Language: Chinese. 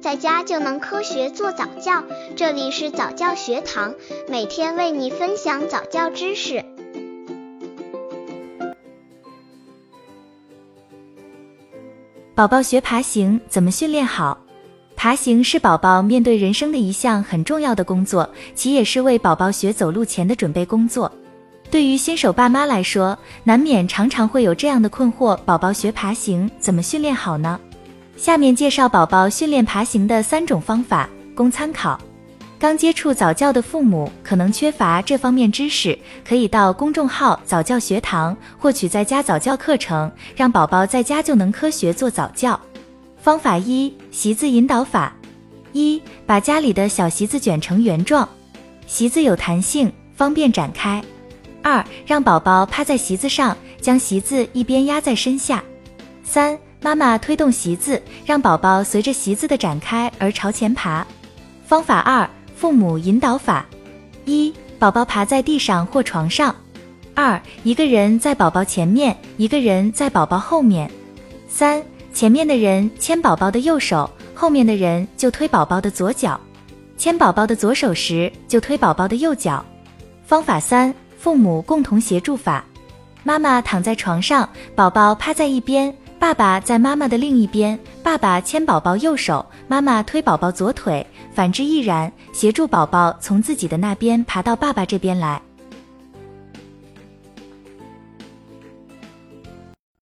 在家就能科学做早教。这里是早教学堂，每天为你分享早教知识。宝宝学爬行怎么训练好？爬行是宝宝面对人生的一项很重要的工作，其也是为宝宝学走路前的准备工作。对于新手爸妈来说，难免常常会有这样的困惑：宝宝学爬行怎么训练好呢？下面介绍宝宝训练爬行的三种方法，供参考。刚接触早教的父母可能缺乏这方面知识，可以到公众号早教学堂获取在家早教课程，让宝宝在家就能科学做早教。方法一：席子引导法。一、把家里的小席子卷成圆状，席子有弹性，方便展开。二，让宝宝趴在席子上，将席子一边压在身下。三，妈妈推动席子，让宝宝随着席子的展开而朝前爬。方法二，父母引导法。一，宝宝爬在地上或床上。二，一个人在宝宝前面，一个人在宝宝后面。三，前面的人牵宝宝的右手，后面的人就推宝宝的左脚。牵宝宝的左手时，就推宝宝的右脚。方法三。父母共同协助法，妈妈躺在床上，宝宝趴在一边，爸爸在妈妈的另一边，爸爸牵宝宝右手，妈妈推宝宝左腿，反之亦然，协助宝宝从自己的那边爬到爸爸这边来。